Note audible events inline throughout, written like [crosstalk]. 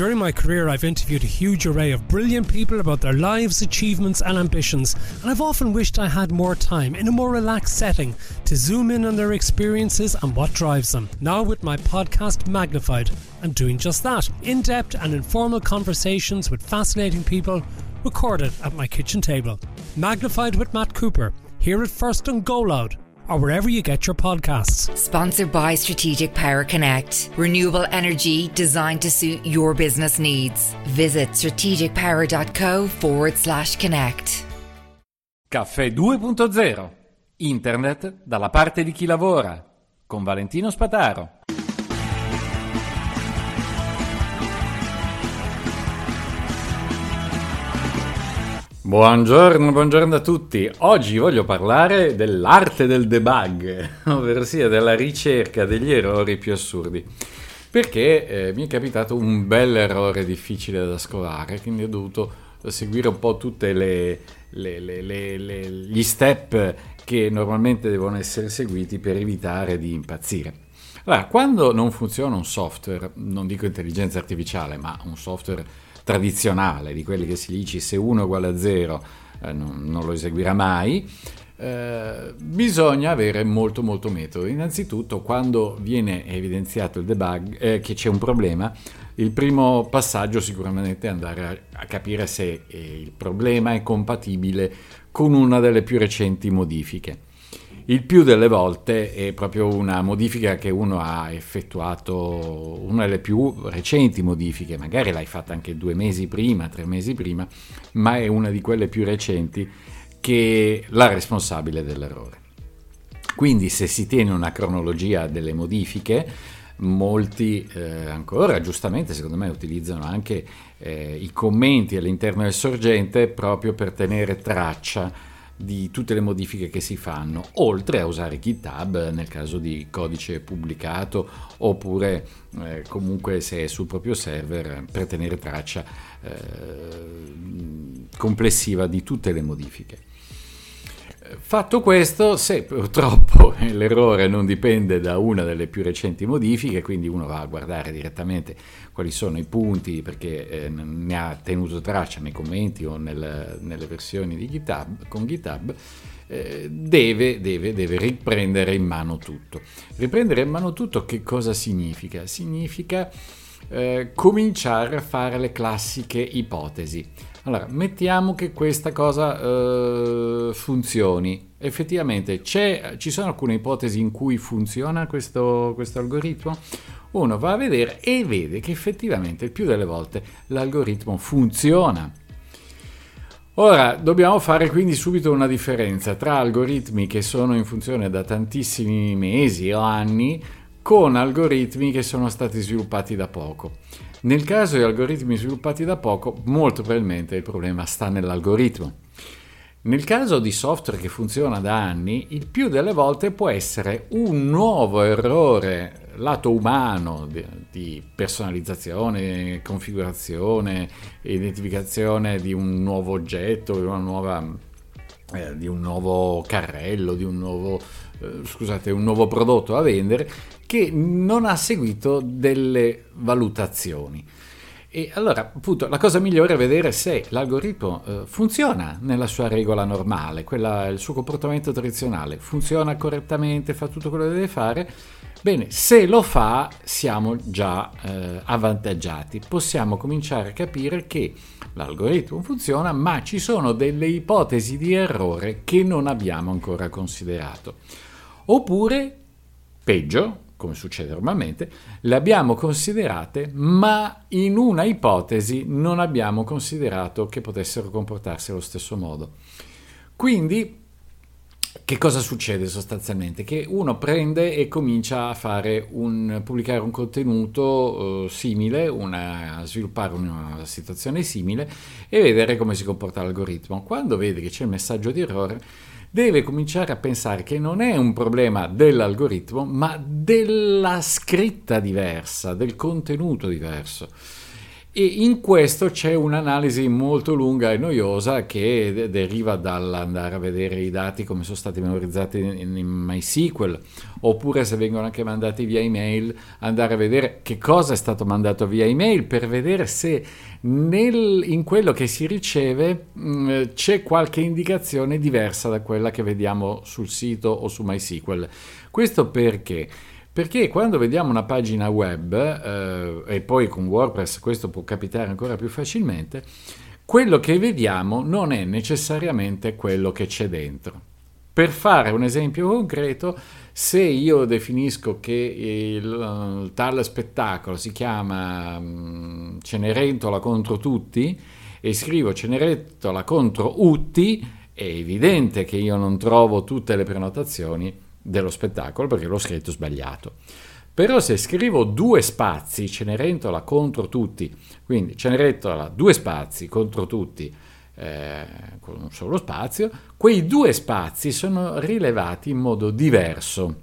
During my career, I've interviewed a huge array of brilliant people about their lives, achievements, and ambitions, and I've often wished I had more time in a more relaxed setting to zoom in on their experiences and what drives them. Now, with my podcast Magnified, I'm doing just that in depth and informal conversations with fascinating people recorded at my kitchen table. Magnified with Matt Cooper, here at First and Go Loud or wherever you get your podcasts. Sponsored by Strategic Power Connect, renewable energy designed to suit your business needs. Visit strategicpower.co forward slash connect. Caffè 2.0 Internet dalla parte di chi lavora con Valentino Spataro. Buongiorno, buongiorno a tutti. Oggi voglio parlare dell'arte del debug, [laughs] ovvero sia della ricerca degli errori più assurdi. Perché eh, mi è capitato un bel errore difficile da scovare, quindi ho dovuto seguire un po' tutti gli step che normalmente devono essere seguiti per evitare di impazzire. Allora, quando non funziona un software, non dico intelligenza artificiale, ma un software tradizionale, di quelli che si dice se 1 è uguale a 0 eh, non, non, lo eseguirà mai, eh, bisogna avere molto molto metodo. Innanzitutto quando viene evidenziato il debug, eh, che c'è un problema, il primo passaggio sicuramente è andare a, a capire se eh, il problema è compatibile con una delle più recenti modifiche il più delle volte è proprio una modifica che uno ha effettuato, una delle più recenti modifiche, magari l'hai fatta anche due mesi prima, tre mesi prima, ma è una di quelle più recenti che è la responsabile dell'errore. Quindi se si tiene una cronologia delle modifiche, molti eh, ancora giustamente secondo me utilizzano anche eh, i commenti all'interno del sorgente proprio per tenere traccia di tutte le modifiche che si fanno, oltre a usare GitHub nel caso di codice pubblicato oppure eh, comunque se è sul proprio server per tenere traccia eh, complessiva di tutte le modifiche. Fatto questo, se purtroppo [laughs] l'errore non dipende da una delle più recenti modifiche, quindi uno va a guardare direttamente quali sono i punti perché eh, ne ha tenuto traccia nei commenti o nel, nelle versioni di GitHub, con GitHub, eh, deve, deve, deve riprendere in mano tutto. Riprendere in mano tutto che cosa significa? Significa eh, cominciare a fare le classiche ipotesi. Allora, mettiamo che questa cosa eh, funzioni. Effettivamente ci sono alcune ipotesi in cui funziona questo, questo algoritmo? Uno va a vedere e vede che effettivamente il più delle volte l'algoritmo funziona. Ora, dobbiamo fare quindi subito una differenza tra algoritmi che sono in funzione da tantissimi mesi o anni con algoritmi che sono stati sviluppati da poco. Nel caso di algoritmi sviluppati da poco, molto probabilmente il problema sta nell'algoritmo. Nel caso di software che funziona da anni, il più delle volte può essere un nuovo errore lato umano di, personalizzazione, configurazione, identificazione di un nuovo oggetto, di, nuova, eh, di un nuovo carrello, di un nuovo, eh, scusate, un nuovo prodotto da vendere che non ha seguito delle valutazioni. E allora, appunto, la cosa migliore è vedere se l'algoritmo eh, funziona nella sua regola normale, quella, il suo comportamento tradizionale, funziona correttamente, fa tutto quello che deve fare. Bene, se lo fa siamo già eh, avvantaggiati, possiamo cominciare a capire che l'algoritmo funziona, ma ci sono delle ipotesi di errore che non abbiamo ancora considerato. Oppure, peggio, come succede normalmente, le abbiamo considerate, ma in una ipotesi non abbiamo considerato che potessero comportarsi allo stesso modo. Quindi, che cosa succede sostanzialmente? Che uno prende e comincia a un, pubblicare un contenuto uh, simile, una, a sviluppare una situazione simile e vedere come si comporta l'algoritmo. Quando vede che c'è il messaggio di errore, deve cominciare a pensare che non è un problema dell'algoritmo, ma della scritta diversa, del contenuto diverso. E in questo c'è un'analisi molto lunga e noiosa che deriva dall'andare a vedere i dati come sono stati memorizzati in, in MySQL, oppure se vengono anche mandati via email, andare a vedere che cosa è stato mandato via email per vedere se nel, in quello che si riceve mh, mm, c'è qualche indicazione diversa da quella che vediamo sul sito o su MySQL. Questo perché? Perché quando vediamo una pagina web, eh, e poi con WordPress questo può capitare ancora più facilmente, quello che vediamo non è necessariamente quello che c'è dentro. Per fare un esempio concreto, se io definisco che il, il tal spettacolo si chiama um, Cenerentola contro tutti e scrivo Cenerentola contro Utti, è evidente che io non trovo tutte le prenotazioni dello spettacolo perché l'ho scritto sbagliato. Però se scrivo due spazi, Cenerentola contro tutti, quindi Cenerentola due spazi contro tutti, eh, con un solo spazio, quei due spazi sono rilevati in modo diverso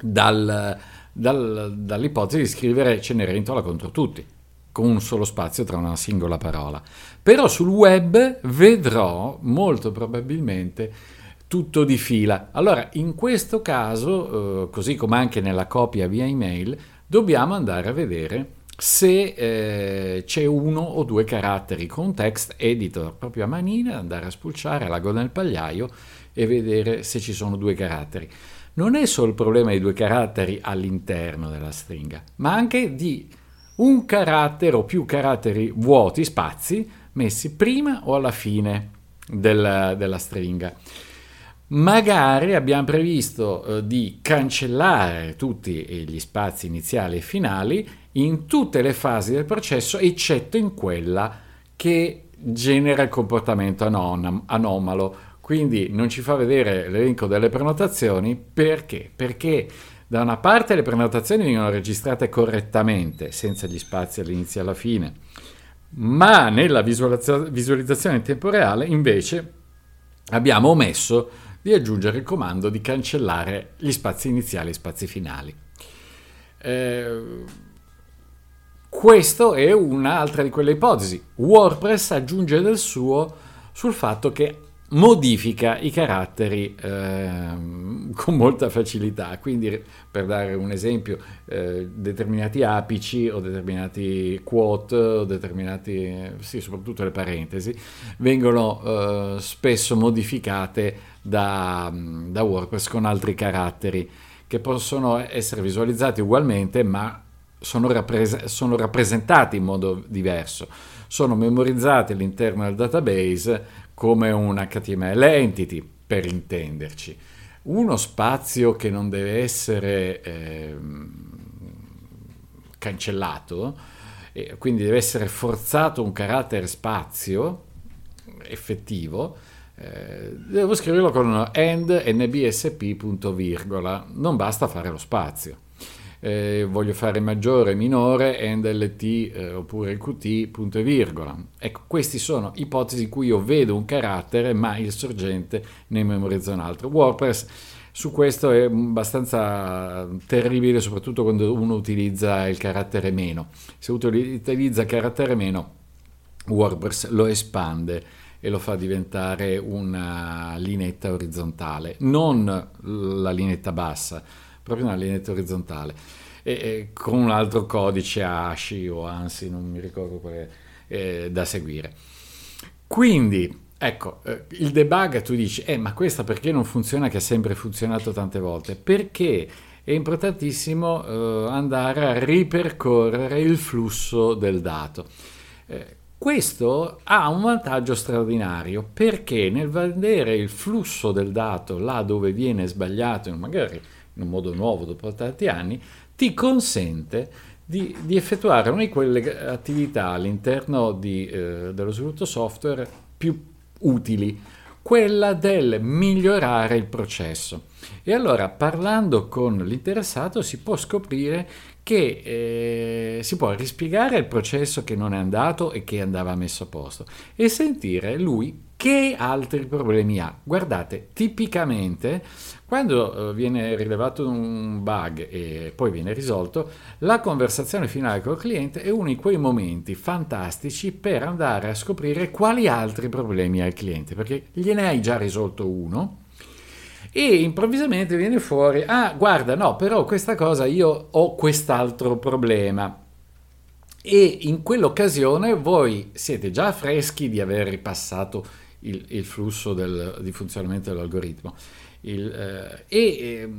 dal, dal, dall'ipotesi di scrivere Cenerentola contro tutti, con un solo spazio tra una singola parola. Però sul web vedrò molto probabilmente tutto di fila. Allora, in questo caso, eh, così come anche nella copia via email, dobbiamo andare a vedere se eh, c'è uno o due caratteri con text editor proprio a manina, andare a spulciare l'ago nel pagliaio e vedere se ci sono due caratteri. Non è solo il problema di due caratteri all'interno della stringa, ma anche di un carattere o più caratteri vuoti, spazi, messi prima o alla fine della, della stringa. Magari abbiamo previsto eh, di cancellare tutti gli spazi iniziali e finali in tutte le fasi del processo, eccetto in quella che genera il comportamento anom- anomalo. Quindi non ci fa vedere l'elenco delle prenotazioni perché? Perché da una parte le prenotazioni vengono registrate correttamente, senza gli spazi all'inizio e alla fine, ma nella visualizzazione in tempo reale invece abbiamo omesso di aggiungere il comando di cancellare gli spazi iniziali e spazi finali. Eh, questo è un'altra di quelle ipotesi. WordPress aggiunge del suo sul fatto che modifica i caratteri eh, con molta facilità. Quindi, per dare un esempio, eh, determinati apici o determinati quote o determinati, sì, soprattutto le parentesi, vengono eh, spesso modificate da, da WordPress con altri caratteri che possono essere visualizzati ugualmente, ma sono, rappres- sono, rappresentati in modo diverso. Sono memorizzati all'interno del database come un HTML entity, per intenderci. Uno spazio che non deve essere eh, cancellato, quindi deve essere forzato un carattere spazio effettivo, eh, devo scriverlo con end nbsp punto virgola, non basta fare lo spazio. Eh, voglio fare maggiore, minore, end lt eh, oppure qt, punto e virgola. Ecco, queste sono ipotesi in cui io vedo un carattere ma il sorgente ne memorizza un altro. WordPress su questo è abbastanza terribile, soprattutto quando uno utilizza il carattere meno. Se utilizza il carattere meno, WordPress lo espande e lo fa diventare una lineetta orizzontale, non la lineetta bassa, proprio una lineetta orizzontale, e, e con un altro codice ASCII o ANSI, non mi ricordo quale, eh, da seguire. Quindi, ecco, eh, il debug tu dici, eh, ma questa perché non funziona che ha sempre funzionato tante volte? Perché è importantissimo eh, andare a ripercorrere il flusso del dato. Eh, questo ha un vantaggio straordinario perché nel vedere il flusso del dato là dove viene sbagliato, magari in un modo nuovo dopo tanti anni, ti consente di, di effettuare una di quelle attività all'interno di, eh, dello sviluppo software più utili, quella del migliorare il processo. E allora parlando con l'interessato si può scoprire che eh, si può rispiegare il processo che non è andato e che andava messo a posto e sentire lui che altri problemi ha? Guardate, tipicamente quando eh, viene rilevato un bug e poi viene risolto, la conversazione finale col cliente è uno di quei momenti fantastici per andare a scoprire quali altri problemi ha il cliente, perché gliene hai già risolto uno e improvvisamente viene fuori, ah guarda no, però questa cosa io ho quest'altro problema. E in quell'occasione voi siete già freschi di aver ripassato il, il flusso del, di funzionamento dell'algoritmo il, eh, e eh,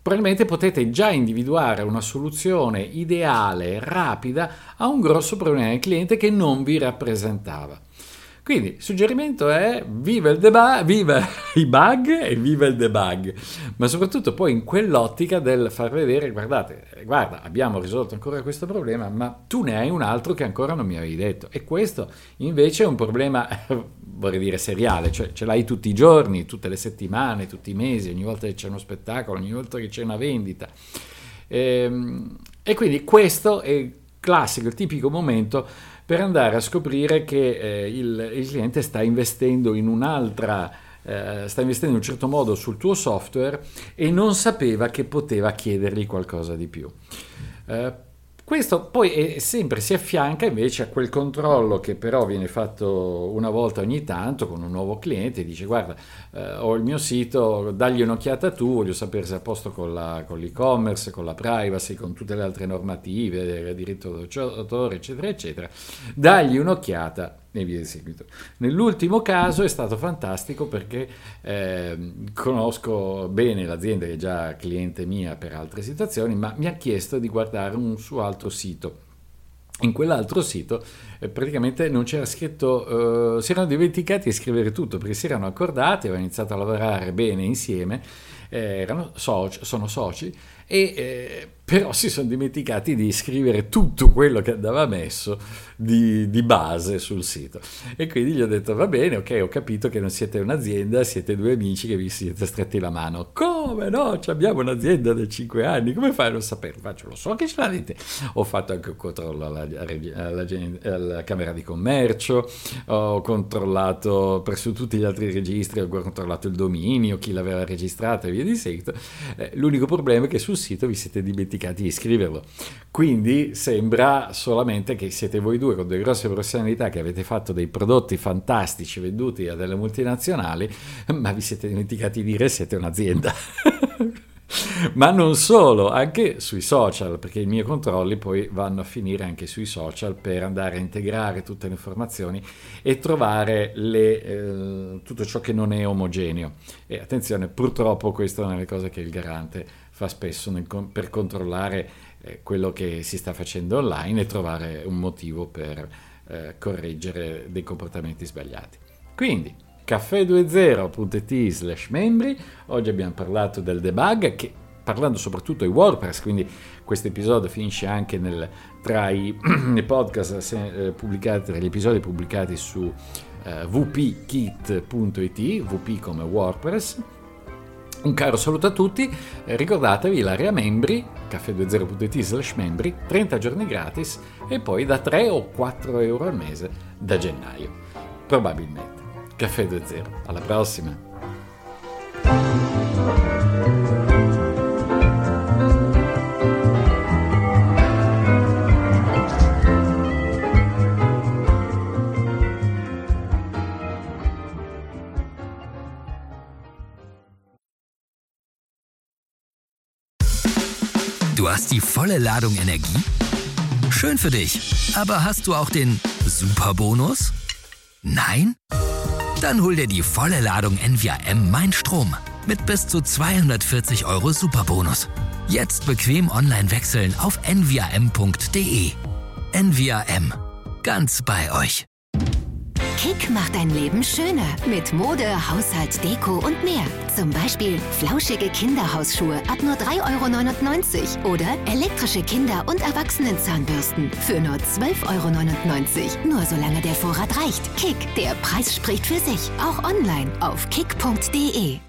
probabilmente potete già individuare una soluzione ideale, rapida, a un grosso problema del cliente che non vi rappresentava. Quindi il suggerimento è viva, il debug, viva [laughs] i bug e viva il debug, ma soprattutto poi in quell'ottica del far vedere, guardate, guarda, abbiamo risolto ancora questo problema, ma tu ne hai un altro che ancora non mi avevi detto. E questo invece è un problema, [laughs] vorrei dire, seriale, cioè ce l'hai tutti i giorni, tutte le settimane, tutti i mesi, ogni volta che c'è uno spettacolo, ogni volta che c'è una vendita. E, ehm, e quindi questo è il classico, il tipico momento per andare a scoprire che eh, il, il, cliente sta investendo in un'altra, eh, sta investendo in un certo modo sul tuo software e non sapeva che poteva chiedergli qualcosa di più. Eh, questo poi sempre si affianca invece a quel controllo che però viene fatto una volta ogni tanto con un nuovo cliente, dice guarda eh, ho il mio sito, dagli un'occhiata tu, voglio sapere se è a posto con, la, con, l'e-commerce, con la privacy, con tutte le altre normative, diritto d'autore eccetera eccetera, dagli un'occhiata e via di seguito. Nell'ultimo caso è stato fantastico perché eh, conosco bene l'azienda che è già cliente mia per altre situazioni, ma mi ha chiesto di guardare un suo altro sito. In quell'altro sito eh, praticamente non c'era scritto, eh, si erano dimenticati di scrivere tutto perché si erano accordati, avevano iniziato a lavorare bene insieme, eh, soci, sono soci e eh, però si sono dimenticati di scrivere tutto quello che andava messo di, di, base sul sito. E quindi gli ho detto, va bene, ok, ho capito che non siete un'azienda, siete due amici che vi siete stretti la mano. Come no? Abbiamo un'azienda da cinque anni, come fai a non sapere? Faccio, lo so che ce l'avete. Ho fatto anche un controllo alla, alla, alla Camera di Commercio, ho controllato presso tutti gli altri registri, ho controllato il dominio, chi l'aveva registrato e via di seguito. Eh, l'unico problema è che sul sito vi siete dimenticati dimenticati di scriverlo. Quindi sembra solamente che siete voi due con due grosse professionalità che avete fatto dei prodotti fantastici venduti a delle multinazionali, ma vi siete dimenticati di dire siete un'azienda. [laughs] ma non solo, anche sui social, perché i miei controlli poi vanno a finire anche sui social per andare a integrare tutte le informazioni e trovare le, eh, tutto ciò che non è omogeneo. E attenzione, purtroppo questa è una delle cose che il garante fa spesso nel, per controllare eh, quello che si sta facendo online e trovare un motivo per eh, correggere dei comportamenti sbagliati. Quindi caffè20.it slash membri, oggi abbiamo parlato del debug che parlando soprattutto di WordPress, quindi questo episodio finisce anche nel, tra [clears throat] i, podcast se, eh, pubblicati, tra gli episodi pubblicati su eh, vpkit.it, vp come WordPress, un caro saluto a tutti, eh, ricordatevi l'area membri, caffè20.it slash membri, 30 giorni gratis e poi da 3 o 4 euro al mese da gennaio, probabilmente. Caffè 20, alla prossima! Du hast die volle Ladung Energie? Schön für dich. Aber hast du auch den Superbonus? Nein? Dann hol dir die volle Ladung Envia M Mein Strom mit bis zu 240 Euro Superbonus. Jetzt bequem online wechseln auf enviam.de. Envia M. Ganz bei euch. Kick macht dein Leben schöner mit Mode, Haushalt, Deko und mehr. Zum Beispiel flauschige Kinderhausschuhe ab nur 3,99 Euro oder elektrische Kinder- und Erwachsenenzahnbürsten für nur 12,99 Euro. Nur solange der Vorrat reicht. Kick, der Preis spricht für sich. Auch online auf kick.de.